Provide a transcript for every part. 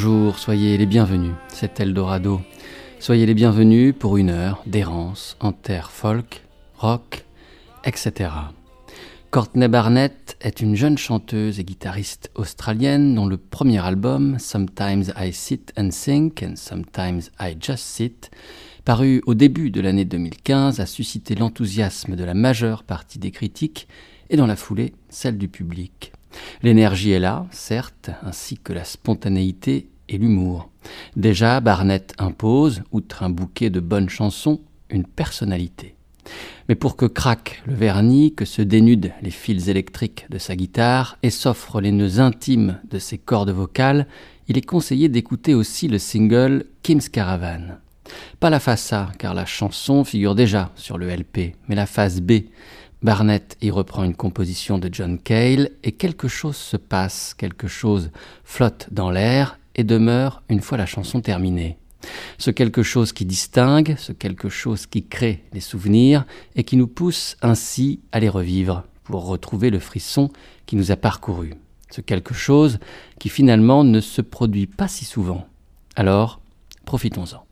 Bonjour, soyez les bienvenus, c'est Eldorado. Soyez les bienvenus pour une heure d'errance en terre folk, rock, etc. Courtney Barnett est une jeune chanteuse et guitariste australienne dont le premier album, Sometimes I Sit and Think and Sometimes I Just Sit, paru au début de l'année 2015, a suscité l'enthousiasme de la majeure partie des critiques et dans la foulée celle du public. L'énergie est là, certes, ainsi que la spontanéité et l'humour. Déjà, Barnett impose, outre un bouquet de bonnes chansons, une personnalité. Mais pour que craque le vernis, que se dénudent les fils électriques de sa guitare et s'offrent les nœuds intimes de ses cordes vocales, il est conseillé d'écouter aussi le single Kim's Caravan. Pas la face A, car la chanson figure déjà sur le LP, mais la face B, Barnett y reprend une composition de John Cale et quelque chose se passe, quelque chose flotte dans l'air et demeure une fois la chanson terminée. Ce quelque chose qui distingue, ce quelque chose qui crée les souvenirs et qui nous pousse ainsi à les revivre pour retrouver le frisson qui nous a parcouru. Ce quelque chose qui finalement ne se produit pas si souvent. Alors, profitons-en.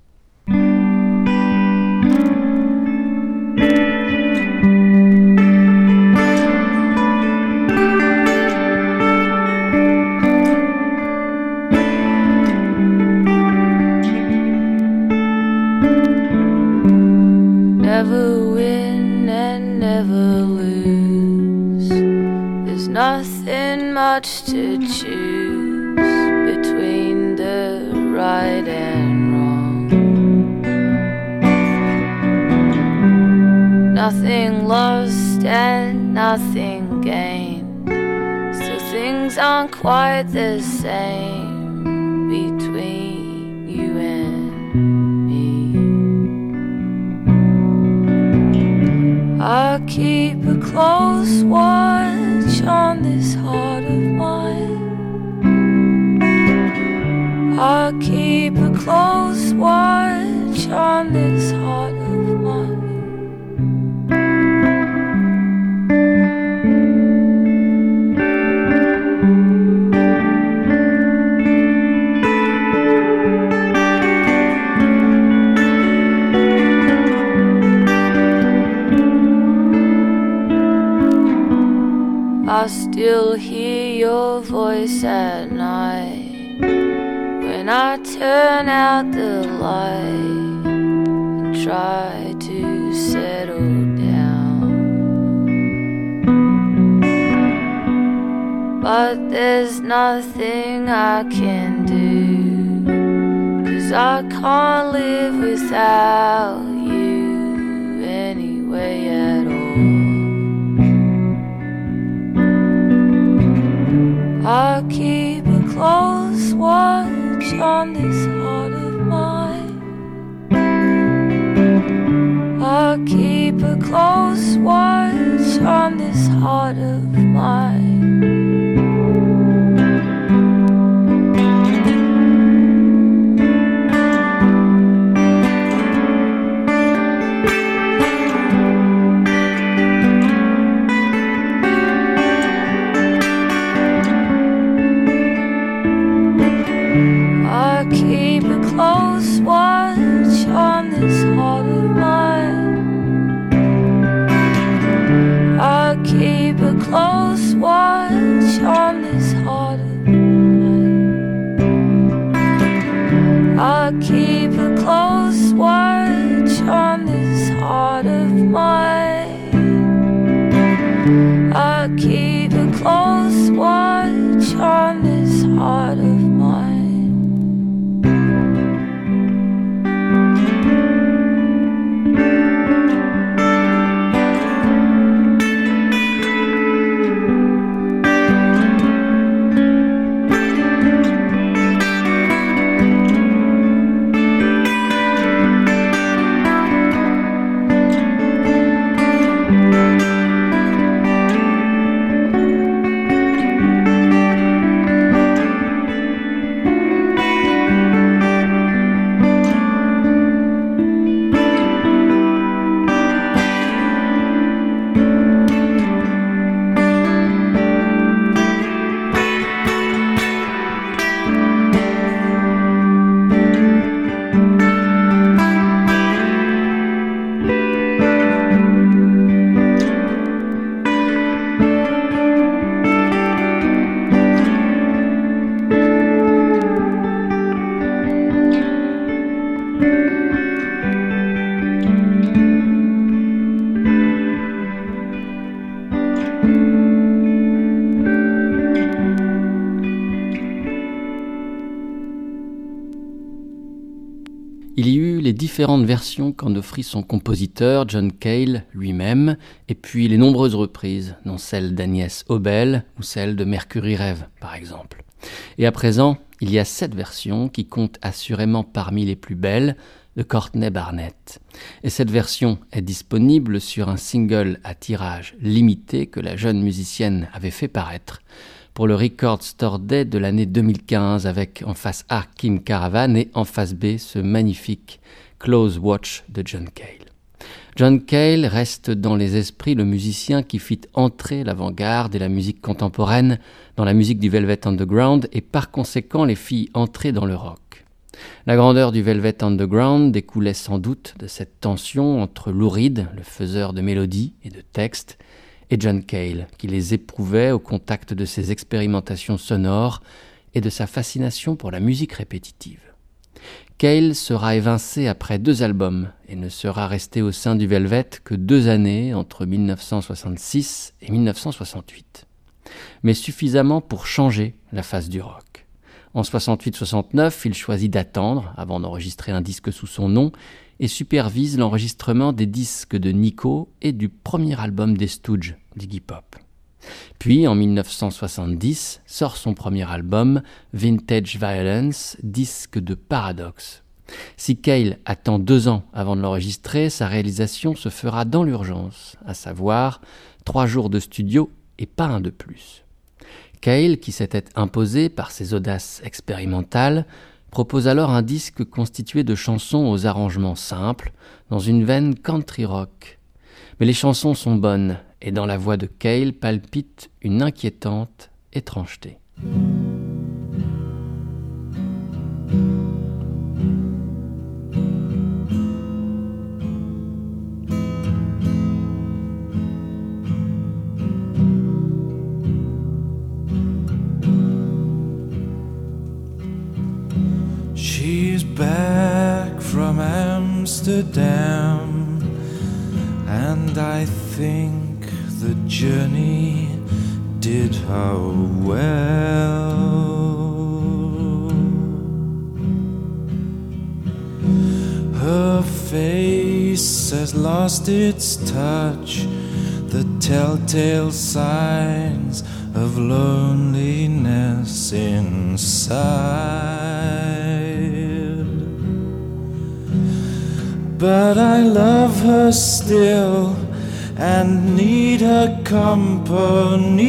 Quite the same But there's nothing I can do, cause I can't live without you anyway at all. I'll keep a close watch on this heart of mine. I'll keep a close watch on this heart of mine. mind. I keep a close watch on this heart. Différentes versions qu'en offrit son compositeur John Cale lui-même, et puis les nombreuses reprises, dont celle d'Agnès Obel ou celle de Mercury Rêve, par exemple. Et à présent, il y a sept versions qui comptent assurément parmi les plus belles de Courtney Barnett. Et cette version est disponible sur un single à tirage limité que la jeune musicienne avait fait paraître pour le Record Store Day de l'année 2015 avec en face A Kim Caravan et en face B ce magnifique Close Watch de John Cale. John Cale reste dans les esprits le musicien qui fit entrer l'avant-garde et la musique contemporaine dans la musique du Velvet Underground et par conséquent les fit entrer dans le rock. La grandeur du Velvet Underground découlait sans doute de cette tension entre Louride, le faiseur de mélodies et de textes, et John Cale, qui les éprouvait au contact de ses expérimentations sonores et de sa fascination pour la musique répétitive. Cale sera évincé après deux albums et ne sera resté au sein du Velvet que deux années entre 1966 et 1968, mais suffisamment pour changer la face du rock. En 68-69, il choisit d'attendre avant d'enregistrer un disque sous son nom et supervise l'enregistrement des disques de Nico et du premier album des Stooges, d'Iggy Pop. Puis, en 1970, sort son premier album, Vintage Violence, disque de paradoxe. Si Cale attend deux ans avant de l'enregistrer, sa réalisation se fera dans l'urgence, à savoir trois jours de studio et pas un de plus. Cale, qui s'était imposé par ses audaces expérimentales, propose alors un disque constitué de chansons aux arrangements simples, dans une veine country rock. Mais les chansons sont bonnes, et dans la voix de Cale palpite une inquiétante étrangeté. Amsterdam, and I think the journey did her well. Her face has lost its touch, the telltale signs of loneliness inside. But I love her still and need her company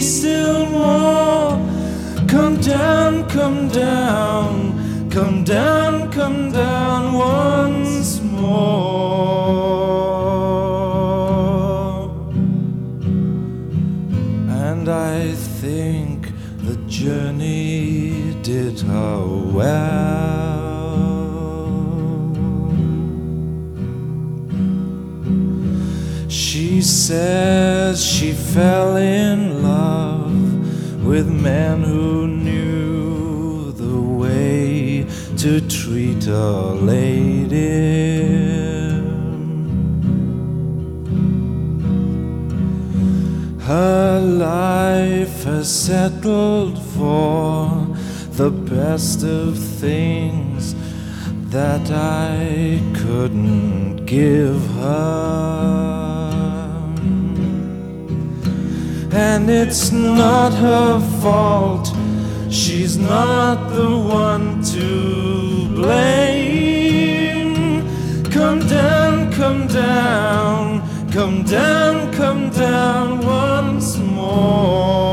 still more. Come down, come down, come down, come down once more. Says she fell in love with men who knew the way to treat a lady. Her life has settled for the best of things that I couldn't give her. And it's not her fault. She's not the one to blame. Come down, come down, come down, come down once more.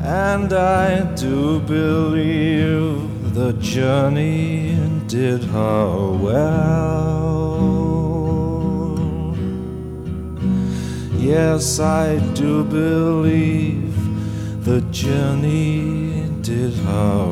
And I do believe the journey did her well. Yes, I do believe the journey did her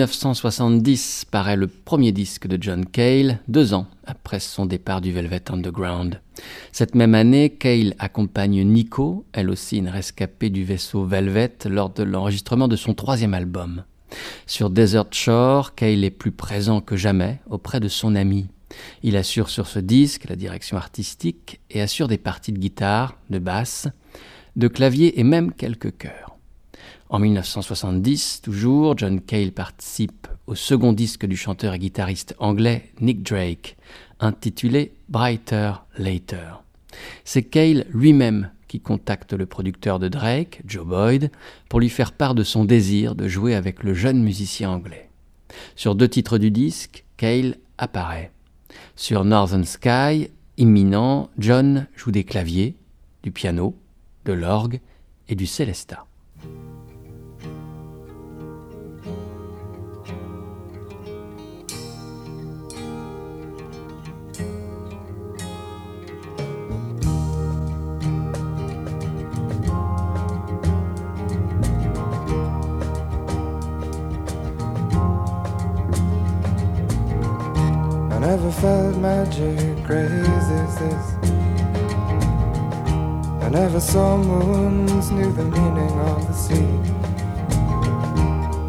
1970 paraît le premier disque de John Cale, deux ans après son départ du Velvet Underground. Cette même année, Cale accompagne Nico, elle aussi une rescapée du vaisseau Velvet, lors de l'enregistrement de son troisième album. Sur Desert Shore, Cale est plus présent que jamais auprès de son ami. Il assure sur ce disque la direction artistique et assure des parties de guitare, de basse, de clavier et même quelques chœurs. En 1970, toujours, John Cale participe au second disque du chanteur et guitariste anglais Nick Drake, intitulé Brighter Later. C'est Cale lui-même qui contacte le producteur de Drake, Joe Boyd, pour lui faire part de son désir de jouer avec le jeune musicien anglais. Sur deux titres du disque, Cale apparaît. Sur Northern Sky, imminent, John joue des claviers, du piano, de l'orgue et du célesta. Felt magic as this. I never saw moons, knew the meaning of the sea.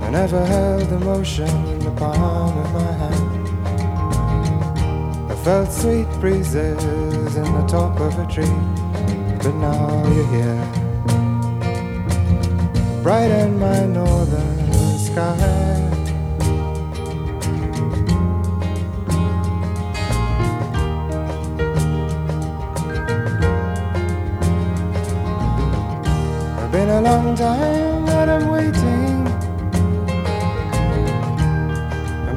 I never held emotion in the palm of my hand. I felt sweet breezes in the top of a tree, but now you're here. Bright in my northern sky. Time that I'm waiting.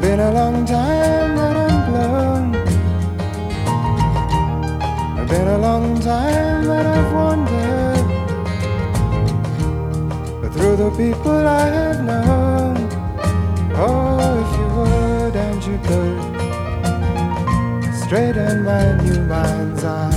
Been a long time that I'm blown. I've been a long time that I've wandered. But through the people I have known. Oh, if you would and you could. Straighten my new mind's eye.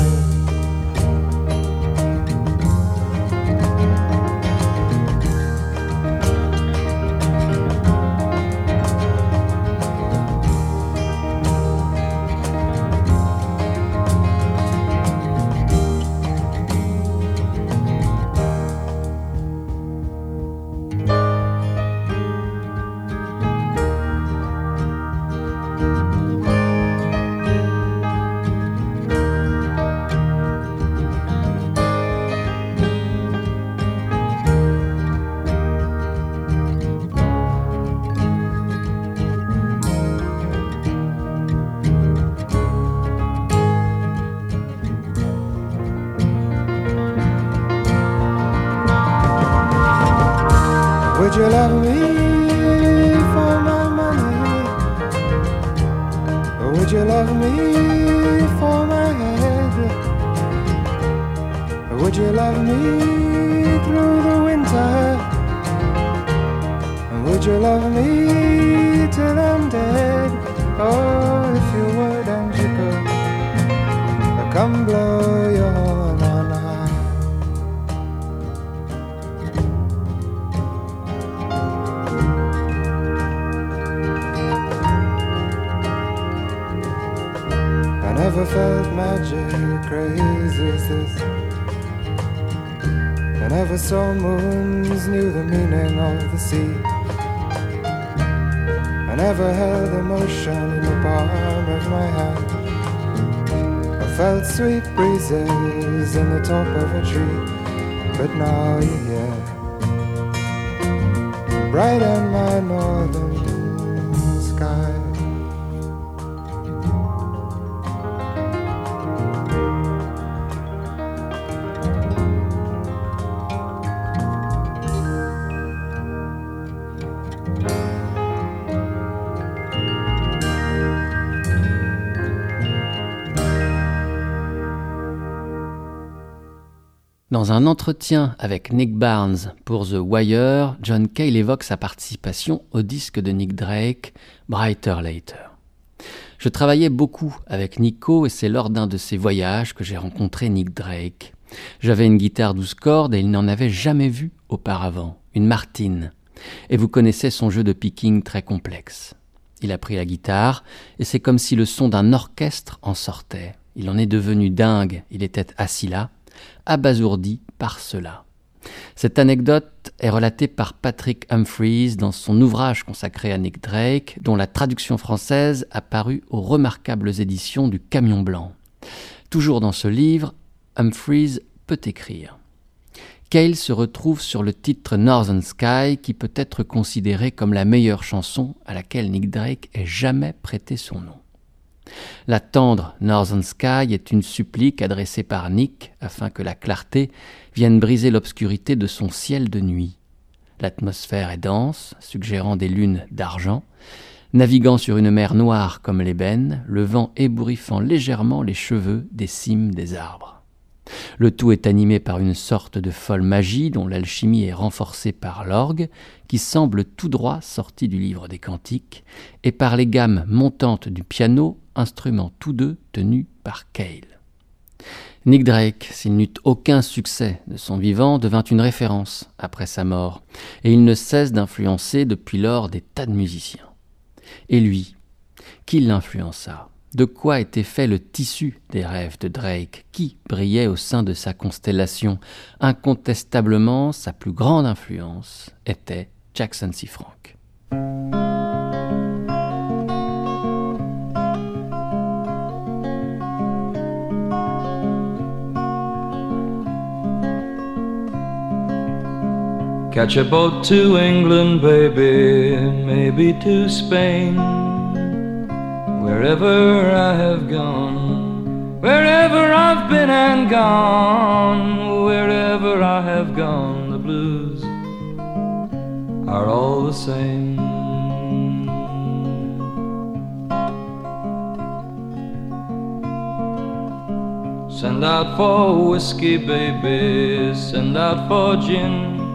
Sweet breezes in the top of a tree, but now you're here, bright in my northern sky. Dans un entretien avec Nick Barnes pour The Wire, John Cale évoque sa participation au disque de Nick Drake, Brighter Later. Je travaillais beaucoup avec Nico et c'est lors d'un de ces voyages que j'ai rencontré Nick Drake. J'avais une guitare 12 cordes et il n'en avait jamais vu auparavant, une Martine. et vous connaissez son jeu de picking très complexe. Il a pris la guitare, et c'est comme si le son d'un orchestre en sortait. Il en est devenu dingue, il était assis là, abasourdi par cela. Cette anecdote est relatée par Patrick Humphreys dans son ouvrage consacré à Nick Drake, dont la traduction française a paru aux remarquables éditions du Camion Blanc. Toujours dans ce livre, Humphreys peut écrire. Cale se retrouve sur le titre Northern Sky qui peut être considéré comme la meilleure chanson à laquelle Nick Drake ait jamais prêté son nom. La tendre Northern Sky est une supplique adressée par Nick afin que la clarté vienne briser l'obscurité de son ciel de nuit. L'atmosphère est dense, suggérant des lunes d'argent. Naviguant sur une mer noire comme l'ébène, le vent ébouriffant légèrement les cheveux des cimes des arbres. Le tout est animé par une sorte de folle magie dont l'alchimie est renforcée par l'orgue, qui semble tout droit sorti du livre des cantiques, et par les gammes montantes du piano, instruments tous deux tenus par Cale. Nick Drake, s'il n'eut aucun succès de son vivant, devint une référence après sa mort, et il ne cesse d'influencer depuis lors des tas de musiciens. Et lui, qui l'influença? De quoi était fait le tissu des rêves de Drake, qui brillait au sein de sa constellation? Incontestablement, sa plus grande influence était Jackson C. Frank. Catch a boat to England, baby, maybe to Spain. Wherever I have gone, wherever I've been and gone, wherever I have gone, the blues are all the same. Send out for whiskey, baby, send out for gin.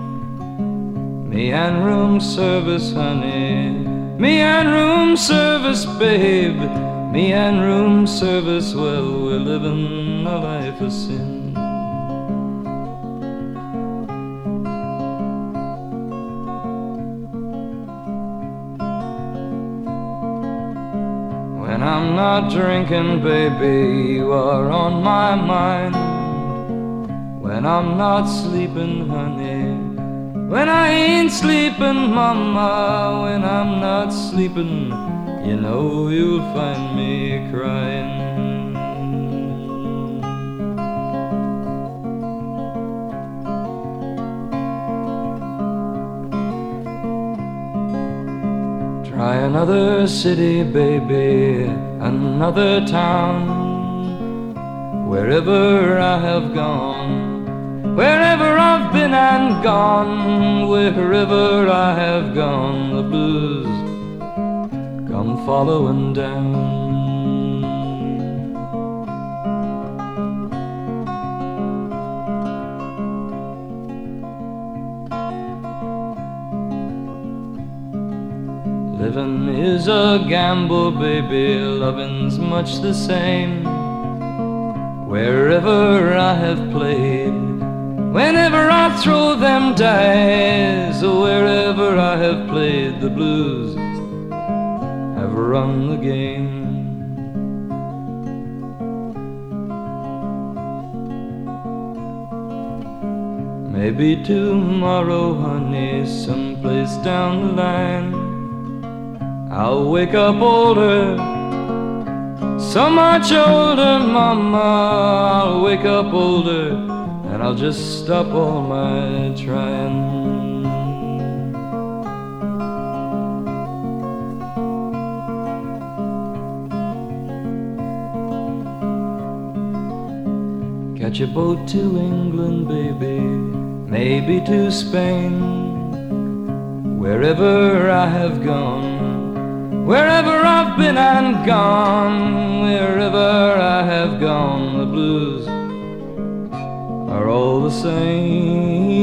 Me and room service, honey me and room service, babe. Me and room service, well, we're living a life of sin. When I'm not drinking, baby, you are on my mind. When I'm not sleeping, honey. When I ain't sleeping, mama, when I'm not sleeping, you know you'll find me crying. Try another city, baby, another town, wherever I have gone Wherever and gone, wherever I have gone, the blues come following down. Living is a gamble, baby, loving's much the same. Wherever I have played, Whenever I throw them dice, or wherever I have played the blues, I've run the game. Maybe tomorrow, honey, someplace down the line, I'll wake up older, so much older, mama, I'll wake up older I'll just stop all my trying. Catch a boat to England, baby, maybe to Spain, wherever I have gone. Wherever I've been and gone, wherever I have gone, the blues are all the same.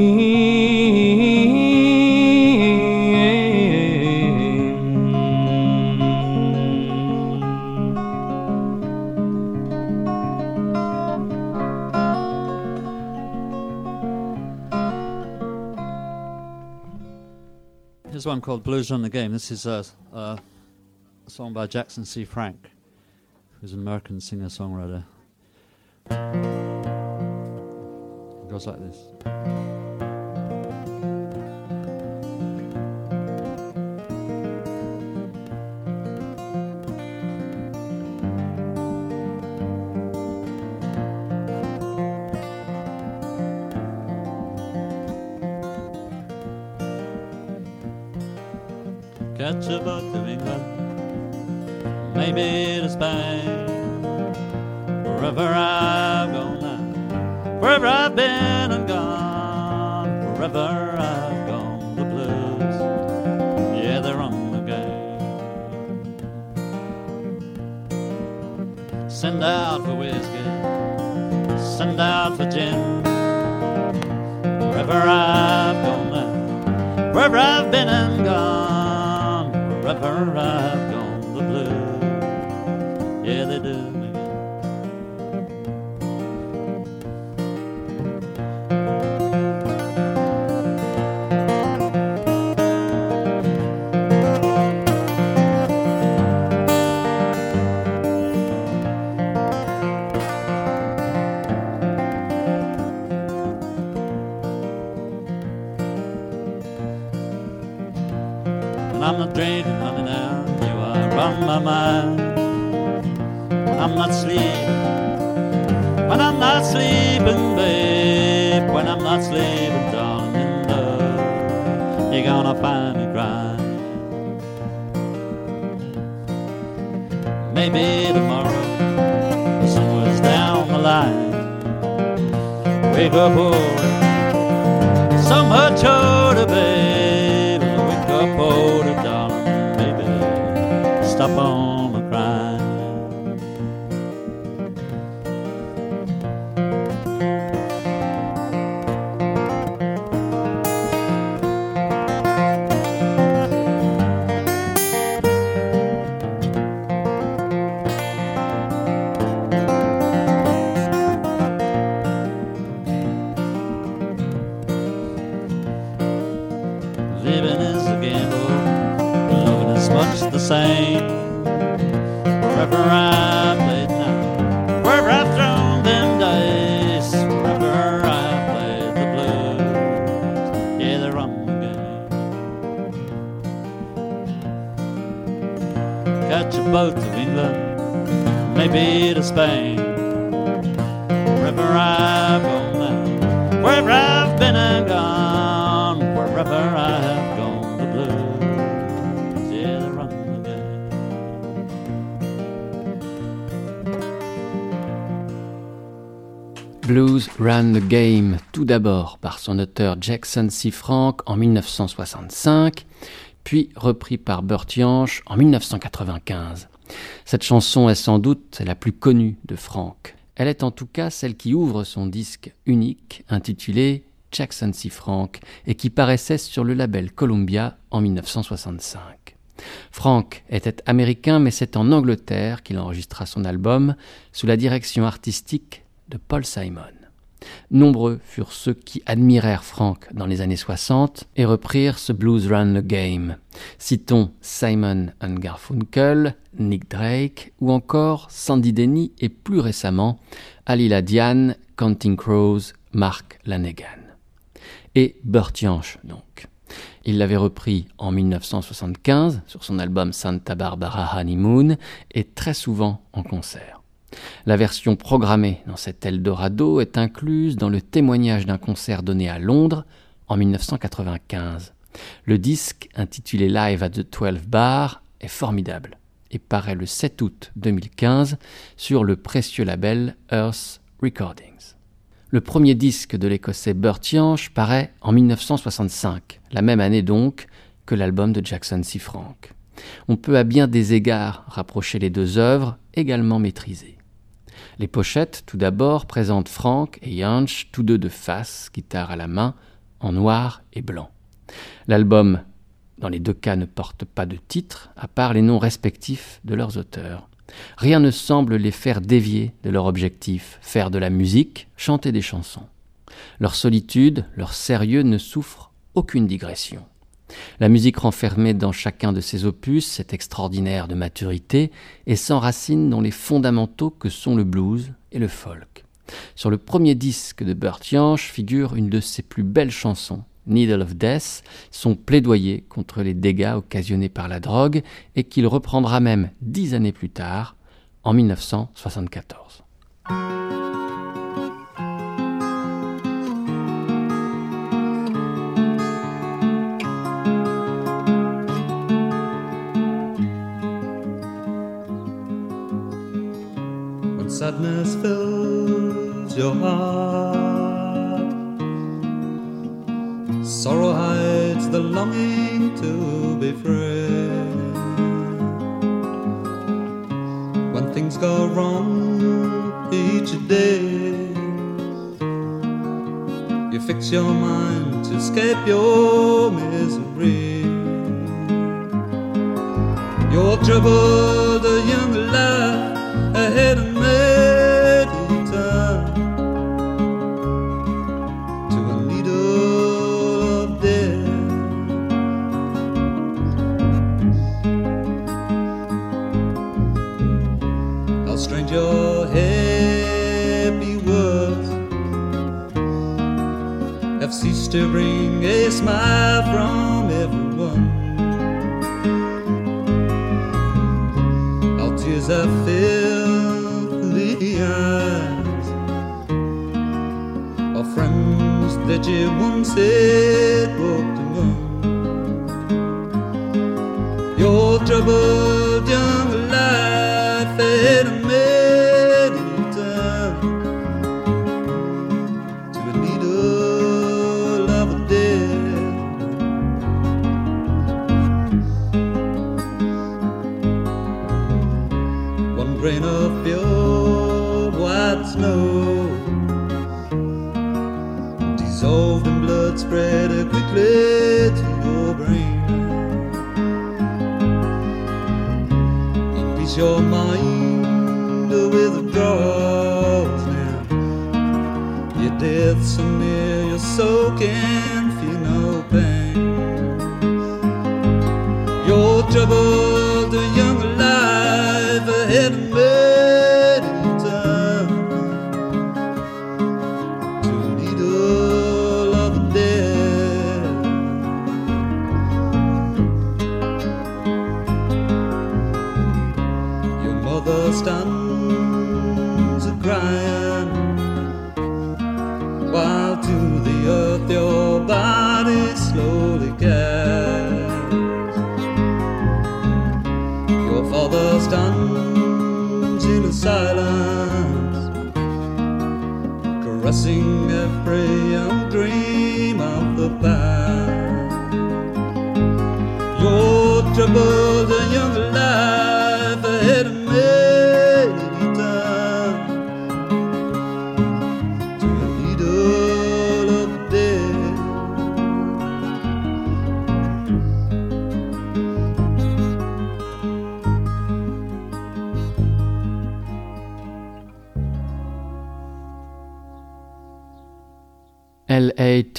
Here's one called Blues on the Game. This is a, a, song by Jackson C. Frank, who's an American singer songwriter. It goes like this. Wherever I've been and gone. Wherever I've I'm not drinking, honey, now. You are on my mind. I'm not sleeping. When I'm not sleeping, babe. When I'm not sleeping, darling, in love. You're gonna find me crying. Maybe tomorrow, somewhere's down the line. Wake up, oh, so much older, babe up, hold it down, baby. Stop on. Blues Ran the Game, tout d'abord par son auteur Jackson C. Frank en 1965, puis repris par Burt Jansch en 1995. Cette chanson est sans doute la plus connue de Frank. Elle est en tout cas celle qui ouvre son disque unique intitulé Jackson C. Frank et qui paraissait sur le label Columbia en 1965. Frank était américain, mais c'est en Angleterre qu'il enregistra son album sous la direction artistique de Paul Simon. Nombreux furent ceux qui admirèrent Frank dans les années 60 et reprirent ce Blues Run the Game. Citons Simon and Garfunkel, Nick Drake ou encore Sandy Denny et plus récemment Alila Diane, Counting Crows, Mark Lanegan. Et Burt Jansch donc. Il l'avait repris en 1975 sur son album Santa Barbara Honeymoon et très souvent en concert. La version programmée dans cet Eldorado est incluse dans le témoignage d'un concert donné à Londres en 1995. Le disque, intitulé Live at the 12 Bar, est formidable et paraît le 7 août 2015 sur le précieux label Earth Recordings. Le premier disque de l'écossais Burt Jansch paraît en 1965, la même année donc que l'album de Jackson C. Frank. On peut à bien des égards rapprocher les deux œuvres, également maîtrisées. Les pochettes, tout d'abord, présentent Frank et Jansch, tous deux de face, guitare à la main, en noir et blanc. L'album, dans les deux cas, ne porte pas de titre, à part les noms respectifs de leurs auteurs. Rien ne semble les faire dévier de leur objectif, faire de la musique, chanter des chansons. Leur solitude, leur sérieux ne souffrent aucune digression. La musique renfermée dans chacun de ses opus, cette extraordinaire de maturité, et s'enracine dans les fondamentaux que sont le blues et le folk. Sur le premier disque de Burt Jansch figure une de ses plus belles chansons, Needle of Death, son plaidoyer contre les dégâts occasionnés par la drogue et qu'il reprendra même dix années plus tard, en 1974. Sadness fills your heart. Sorrow hides the longing to be free. When things go wrong each day, you fix your mind to escape your misery. You're troubled, a young ahead made you turn to a needle of death. How strange your happy words have ceased to bring a smile from Have filled the eyes of friends that you once had walked among. Your troubled young life had place.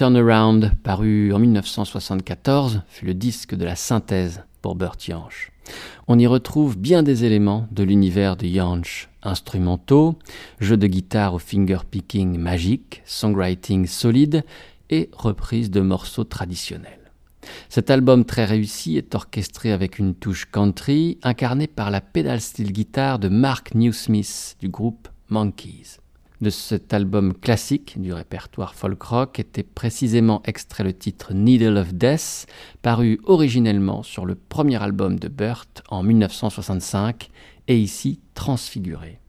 Turnaround, paru en 1974, fut le disque de la synthèse pour Burt Jansch. On y retrouve bien des éléments de l'univers de Jansch, instrumentaux, jeux de guitare au finger picking magique, songwriting solide et reprise de morceaux traditionnels. Cet album très réussi est orchestré avec une touche country incarnée par la pedal steel guitare de Mark Newsmith du groupe Monkeys. De cet album classique du répertoire folk rock était précisément extrait le titre Needle of Death, paru originellement sur le premier album de Burt en 1965 et ici transfiguré.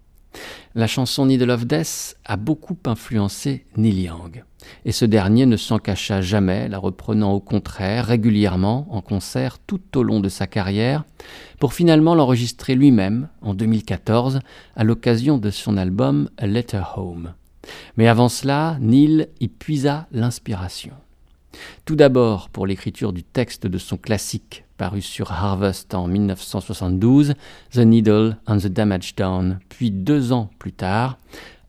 La chanson Needle of Death a beaucoup influencé Neil Young, et ce dernier ne s'en cacha jamais, la reprenant au contraire régulièrement en concert tout au long de sa carrière, pour finalement l'enregistrer lui-même en 2014 à l'occasion de son album A Letter Home. Mais avant cela, Neil y puisa l'inspiration. Tout d'abord pour l'écriture du texte de son classique paru sur Harvest en 1972, The Needle and the Damage Down, puis deux ans plus tard,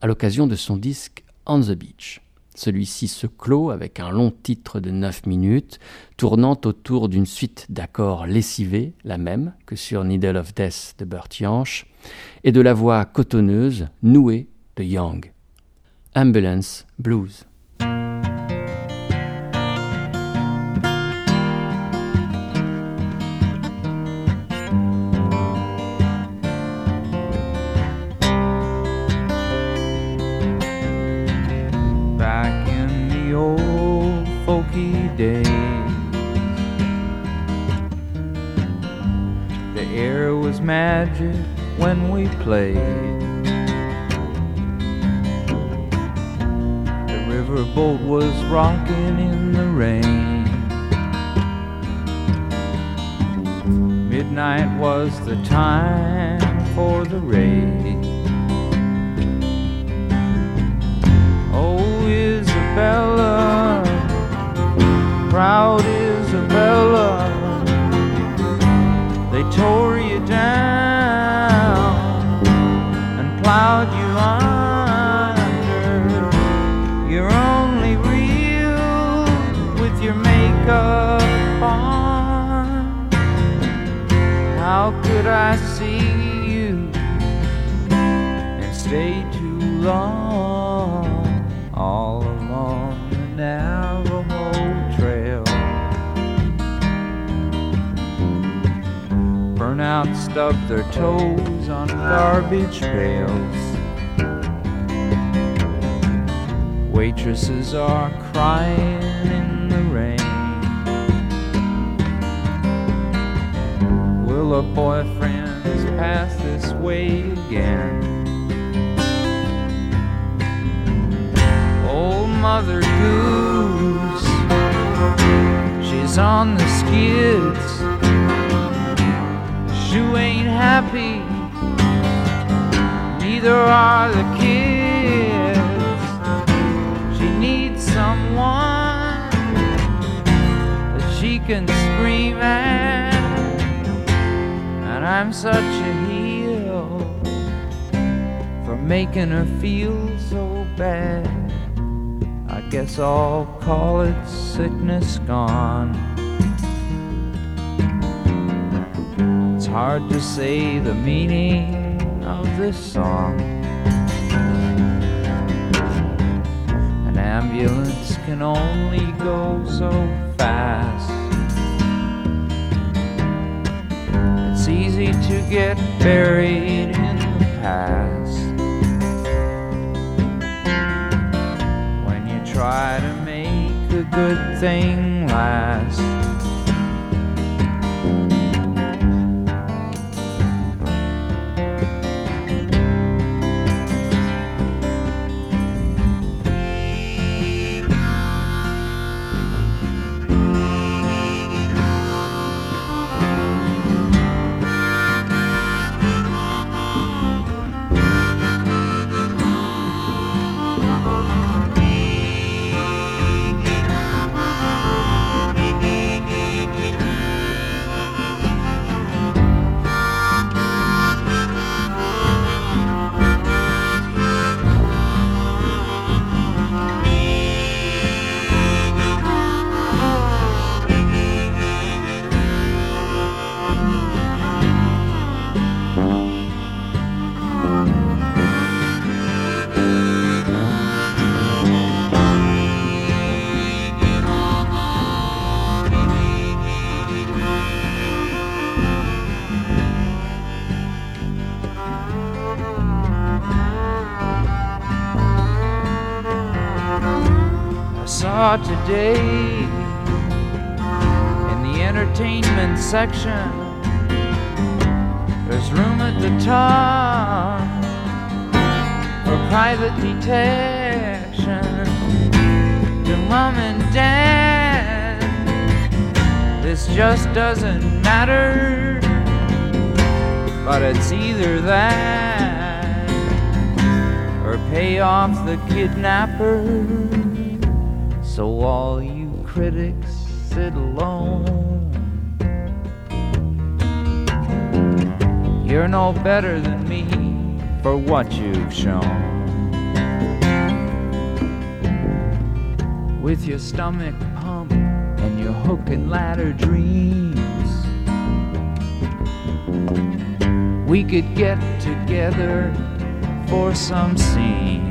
à l'occasion de son disque On the Beach. Celui-ci se clôt avec un long titre de 9 minutes, tournant autour d'une suite d'accords lessivés, la même que sur Needle of Death de Burt Jansch, et de la voix cotonneuse, nouée de Young. Ambulance Blues. A boyfriend's pass this way again? Old Mother Goose, she's on the skids. She ain't happy, neither are the kids. She needs someone that she can I'm such a heel for making her feel so bad. I guess I'll call it sickness gone. It's hard to say the meaning of this song. An ambulance can only go so fast. Easy to get buried in the past. When you try to make a good thing last. Section. There's room at the top for private detection. To mom and dad, this just doesn't matter. But it's either that or pay off the kidnapper. So all you critics sit alone. You're no better than me for what you've shown. with your stomach pump and your hook and ladder dreams. We could get together for some scenes.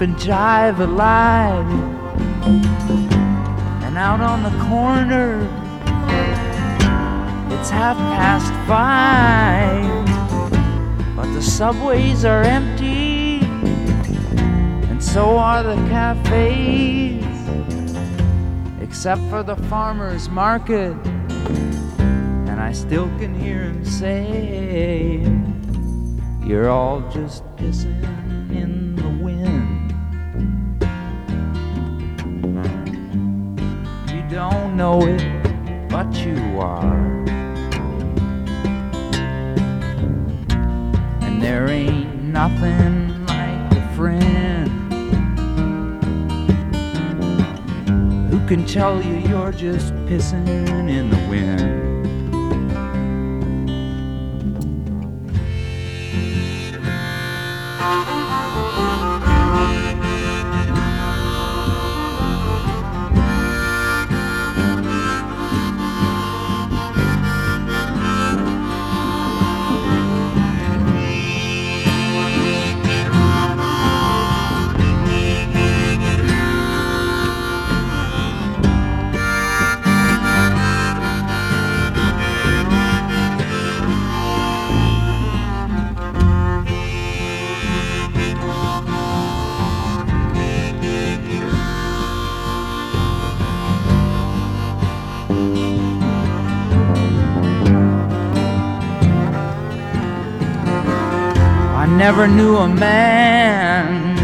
Keeping jive alive. And out on the corner, it's half past five. But the subways are empty, and so are the cafes, except for the farmer's market. And I still can hear him say, You're all just know it, but you are. And there ain't nothing like a friend who can tell you you're just pissing in the wind. Never knew a man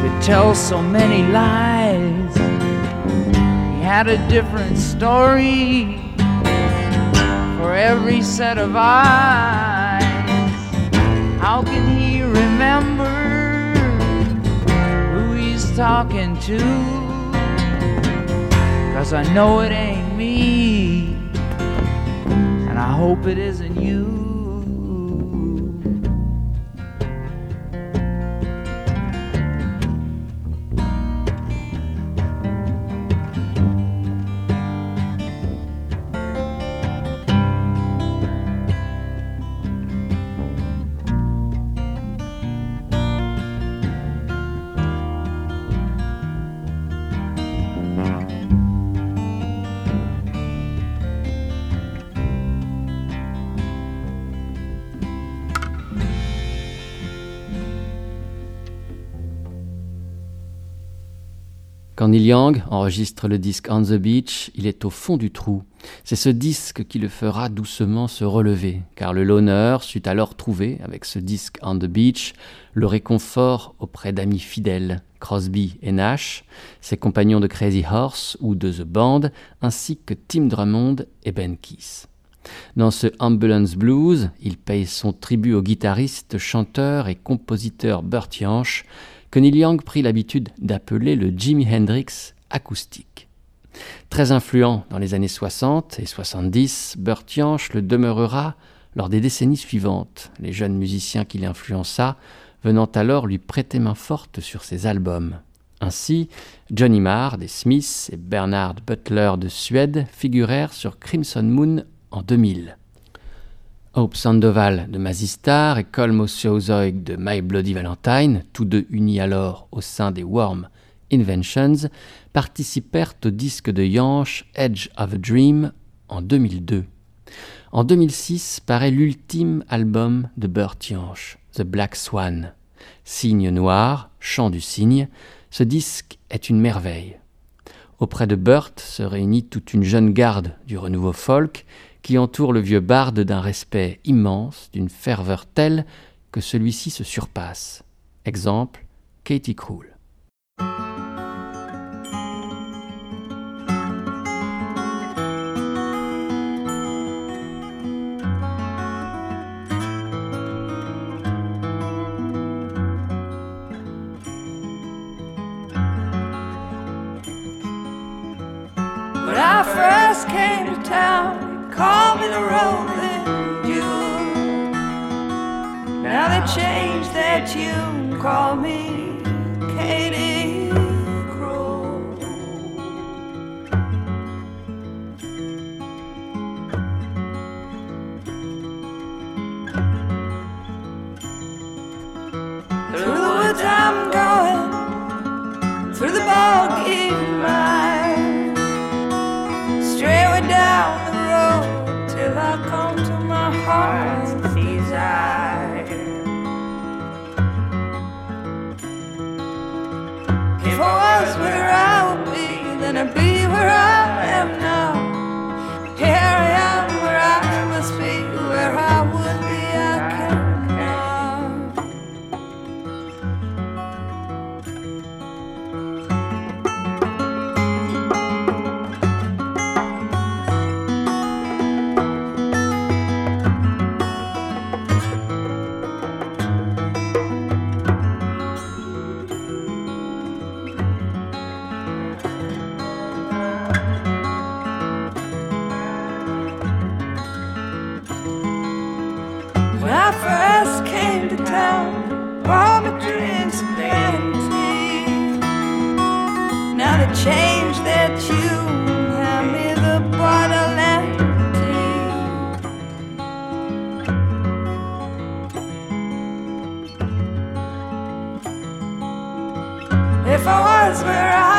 could tell so many lies. He had a different story for every set of eyes. How can he remember who he's talking to? Cause I know it ain't me, and I hope it isn't you. Quand Neil Young enregistre le disque On the Beach, il est au fond du trou. C'est ce disque qui le fera doucement se relever, car le loner sut alors trouver, avec ce disque On the Beach, le réconfort auprès d'amis fidèles, Crosby et Nash, ses compagnons de Crazy Horse ou de The Band, ainsi que Tim Drummond et Ben Keith. Dans ce Ambulance Blues, il paye son tribut au guitariste, chanteur et compositeur Burt Jansch, que Neil Young prit l'habitude d'appeler le Jimi Hendrix acoustique. Très influent dans les années 60 et 70, Burt Jansch le demeurera lors des décennies suivantes, les jeunes musiciens qui l'influença venant alors lui prêter main forte sur ses albums. Ainsi, Johnny Marr des Smiths et Bernard Butler de Suède figurèrent sur Crimson Moon en 2000. Hope Sandoval de Mazistar et Colm O'Siozoig de My Bloody Valentine, tous deux unis alors au sein des Worm Inventions, participèrent au disque de Yanche Edge of a Dream en 2002. En 2006 paraît l'ultime album de Burt Jansch, The Black Swan. Cygne noir, chant du cygne, ce disque est une merveille. Auprès de Burt se réunit toute une jeune garde du renouveau folk qui entoure le vieux barde d'un respect immense, d'une ferveur telle que celui-ci se surpasse. Exemple, Katie Krul. When I first came to town, bought me drinks and plenty. Now they changed their tune, hand me the bottle empty. If I was where I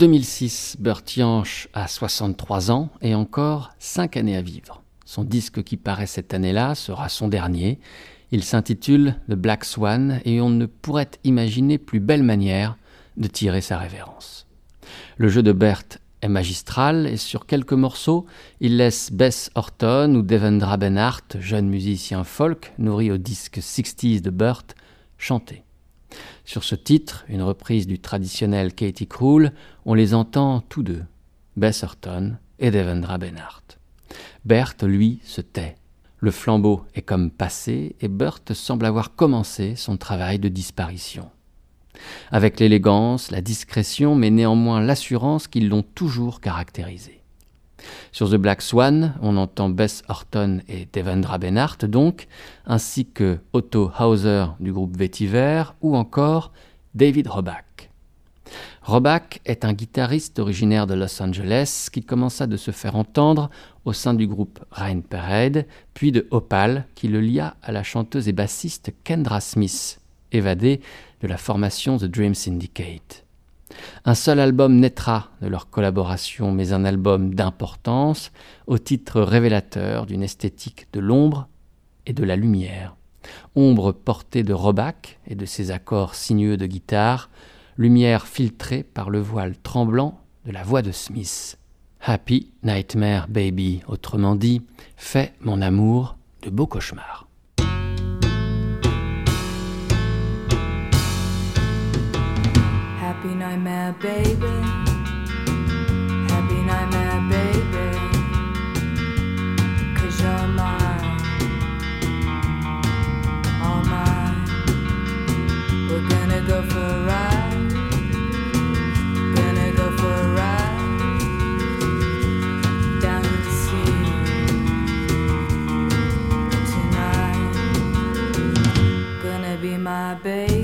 2006, Burt Jansch a 63 ans et encore 5 années à vivre. Son disque qui paraît cette année-là sera son dernier. Il s'intitule The Black Swan et on ne pourrait imaginer plus belle manière de tirer sa révérence. Le jeu de Bert est magistral et sur quelques morceaux, il laisse Bess Horton ou Devendra Benhart, jeune musicien folk nourri au disque 60s de Burt, chanter. Sur ce titre, une reprise du traditionnel Katie Krul, on les entend tous deux, Bess Horton et Devendra Benhart. Bert, lui, se tait. Le flambeau est comme passé et Burt semble avoir commencé son travail de disparition. Avec l'élégance, la discrétion, mais néanmoins l'assurance qui l'ont toujours caractérisé. Sur The Black Swan, on entend Bess Horton et Devendra Benhart donc, ainsi que Otto Hauser du groupe Vetiver ou encore David Roback. Roback est un guitariste originaire de Los Angeles qui commença de se faire entendre au sein du groupe Rain Parade, puis de Opal qui le lia à la chanteuse et bassiste Kendra Smith, évadée de la formation The Dream Syndicate. Un seul album naîtra de leur collaboration, mais un album d'importance, au titre révélateur d'une esthétique de l'ombre et de la lumière. Ombre portée de Roback et de ses accords sinueux de guitare, lumière filtrée par le voile tremblant de la voix de Smith. Happy Nightmare Baby, autrement dit, fais mon amour de beaux cauchemars. Nightmare, baby. Happy nightmare, baby. Cause you're mine. All mine. We're gonna go for a ride. Gonna go for a ride. Down to the sea. Tonight. Gonna be my baby.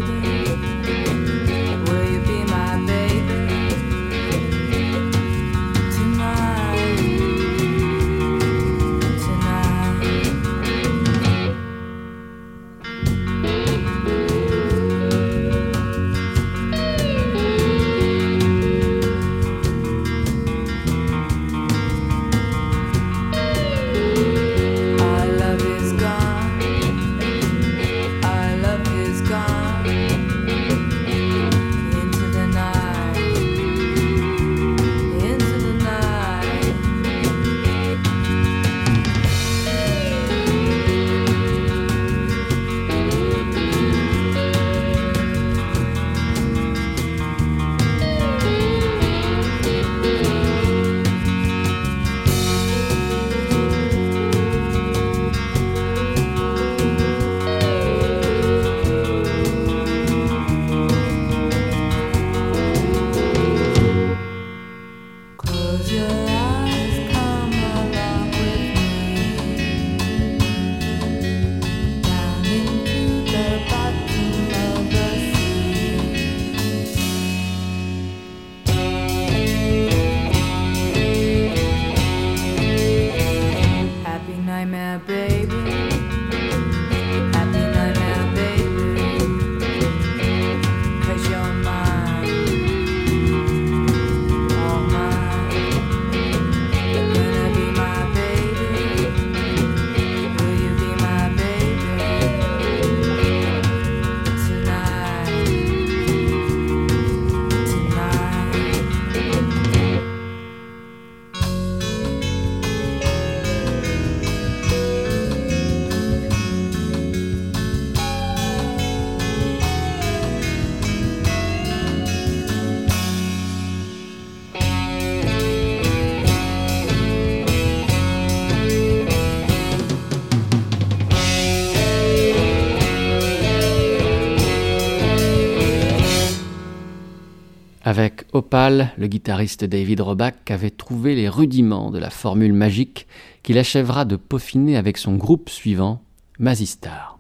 Opal, le guitariste David Roback avait trouvé les rudiments de la formule magique qu'il achèvera de peaufiner avec son groupe suivant, Mazistar.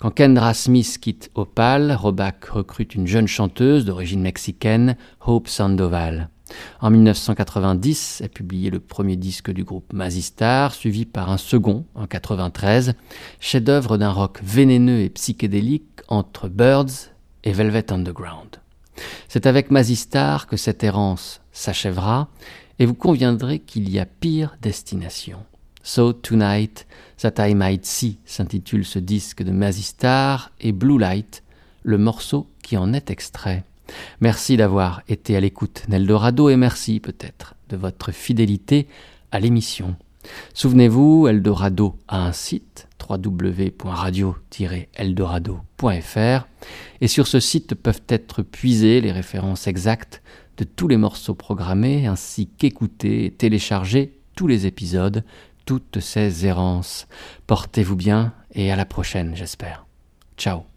Quand Kendra Smith quitte Opal, Roback recrute une jeune chanteuse d'origine mexicaine, Hope Sandoval. En 1990 est publié le premier disque du groupe Mazistar, suivi par un second en 93, chef-d'œuvre d'un rock vénéneux et psychédélique entre Birds et Velvet Underground. C'est avec Mazistar que cette errance s'achèvera, et vous conviendrez qu'il y a pire destination. So Tonight, That I Might See s'intitule ce disque de Mazistar, et Blue Light, le morceau qui en est extrait. Merci d'avoir été à l'écoute d'Eldorado et merci peut-être de votre fidélité à l'émission. Souvenez-vous, Eldorado a un site www.radio-eldorado.fr et sur ce site peuvent être puisées les références exactes de tous les morceaux programmés ainsi qu'écouter et télécharger tous les épisodes, toutes ces errances. Portez-vous bien et à la prochaine, j'espère. Ciao.